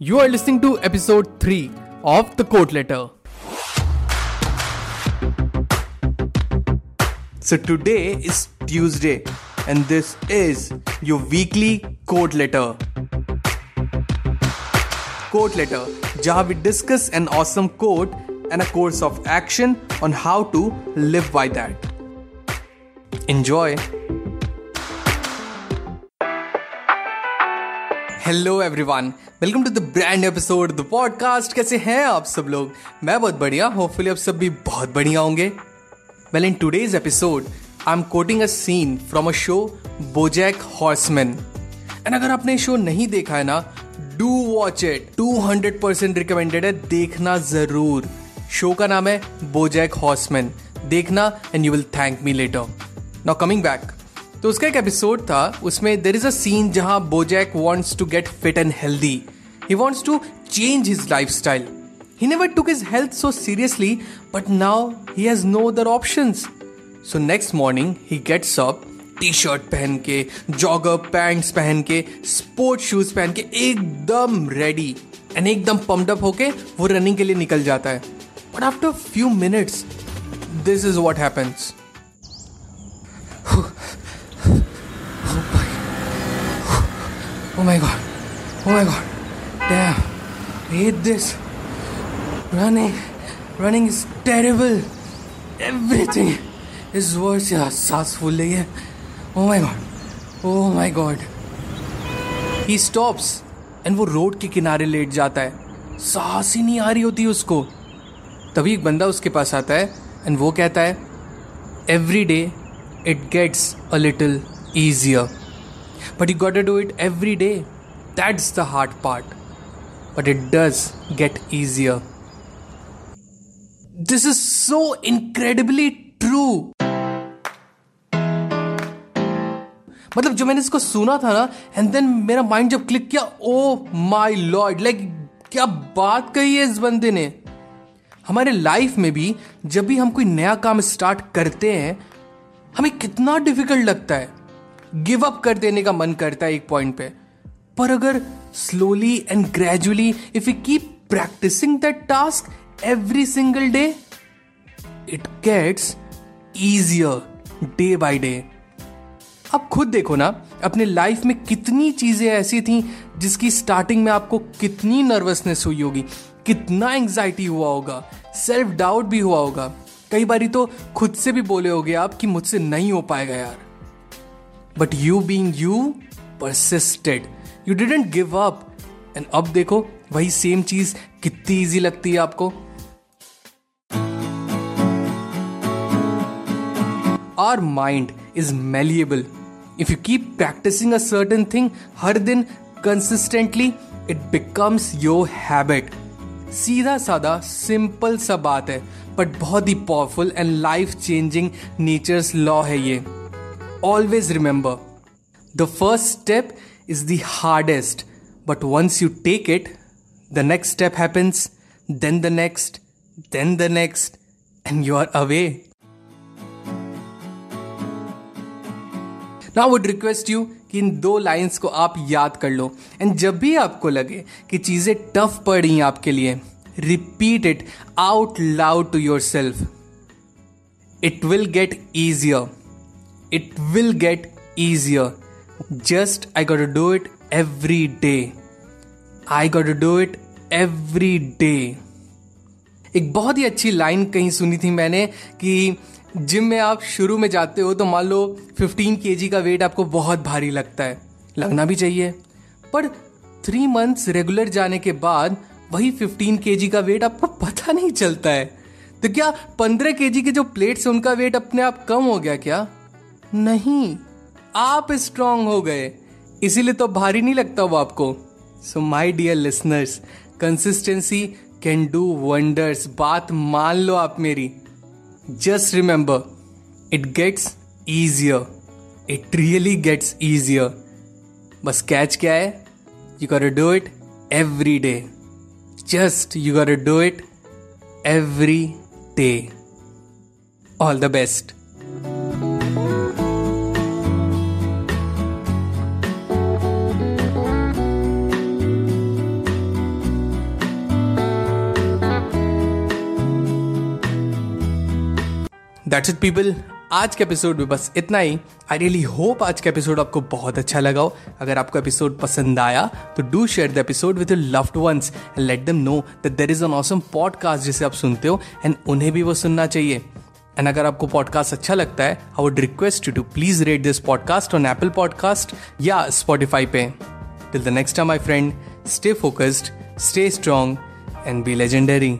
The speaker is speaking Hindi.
You are listening to episode 3 of The Quote Letter. So today is Tuesday and this is your weekly quote letter. Quote letter, jहाँ we discuss an awesome quote and a course of action on how to live by that. Enjoy. Hello everyone welcome to the brand episode the podcast कैसे हैं आप सब लोग? मैं बहुत बढ़िया होपफुली आप सब भी बहुत बढ़िया होंगे। Well in today's episode I am quoting a scene from a show BoJack Horseman and अगर आपने शो नहीं देखा है ना do watch it 200 percent recommended है, देखना ज़रूर। शो का नाम है बोजैक हॉर्समैन देखना and you will thank me later now coming back तो उसका एक एपिसोड था, उसमें देर इज़ अ सीन जहाँ BoJack wants to get fit and healthy he wants to change his life style he never took his health so seriously but now he has no other option so next morning he gets up T shirt पहन के जॉगर पैंट्स पहन के स्पोर्ट शूज़ पहन के, एकदम रेडी एंड एकदम पम्प्ड अप होके वो रनिंग के लिए निकल जाता है. But after few minutes this is what happens Oh my god. Oh my god. Damn. I hate this. Running. Running is terrible. Everything is worse. Yeah, सांस फूल रही है. Oh my god. Oh my god. He stops and वो रोड के किनारे लेट जाता है सांस ही नहीं आ रही होती उसको तभी एक बंदा उसके पास आता है एंड वो कहता है every day it gets a little easier but you gotta do it every day. That's the hard part. But it does get easier. This is so incredibly true. मतलब जब मैंने इसको सुना था ना एंड देन मेरा माइंड जब क्लिक किया ओ माय लॉर्ड लाइक क्या बात कही है इस बंदे ने हमारे लाइफ में भी जब भी हम कोई नया काम स्टार्ट करते हैं, हमें कितना डिफ़िकल्ट लगता है गिव अप कर देने का मन करता है एक पॉइंट पे। पर अगर slowly and gradually if you keep practising that task every single day it gets easier day by day आप खुद देखो ना, अपने लाइफ में कितनी चीज़ें ऐसी थी जिसकी स्टार्टिंग में आपको कितनी नर्वसनेस हुई होगी, कितना एंग्जाइटी हुआ होगा सेल्फ डाउट भी हुआ होगा। कई बारी तो खुद से भी बोले होगे आप कि मुझसे नहीं हो पाएगा यार। But you being you persisted you didn't give up and अब देखो, वही सेम चीज़ कितनी इजी लगती है आपको। Our mind is malleable if you keep practising a certain thing हर दिन consistently it becomes your habit सीधा साधा सिंपल सा बात है बट बहुत ही powerful and life changing nature's law है ये। always remember the first step is the hardest, but once you take it, the next step happens, then the next, then the next, and you are away. Now I would request you कि इन दो लाइंस को आप याद कर लो एंड जब भी आपको लगे कि चीजें टफ पड़ रही हैं आपके लिए repeat it out loud to yourself it will get easier it will get easier. Just, I gotta do it every day. I gotta do it every day. एक बहुत ही अच्छी लाइन कहीं सुनी थी मैंने कि जिम में आप शुरू में जाते हो तो मान लो 15 के का वेट आपको बहुत भारी लगता है लगना भी चाहिए पर थ्री मंथ्स रेगुलर जाने के बाद वही 15 के का वेट आपको पता नहीं चलता है तो क्या 15 के के जो प्लेट्स है, उनका वेट अपने आप कम हो गया क्या नहीं। आप स्ट्रांग हो गए। इसीलिए तो भारी नहीं लगता वो आपको। So my dear listeners consistency can do wonders बात मान लो आप मेरी। Just remember it gets easier it really gets easier बस कैच क्या है? You got do it every day just you got do it every day all the best that's it people आज के एपिसोड में बस इतना ही। आई रियली होप आज का एपिसोड आपको बहुत अच्छा लगा हो। अगर आपको एपिसोड पसंद आया तो do share the episode with your loved ones and let them know that there is an awesome podcast जिसे आप सुनते हो एंड उन्हें भी वो सुनना चाहिए। एंड अगर आपको पॉडकास्ट अच्छा लगता है I would request you to please rate this podcast on Apple podcast या स्पॉटिफाई पे। Till the next time my friend stay focused stay strong and be legendary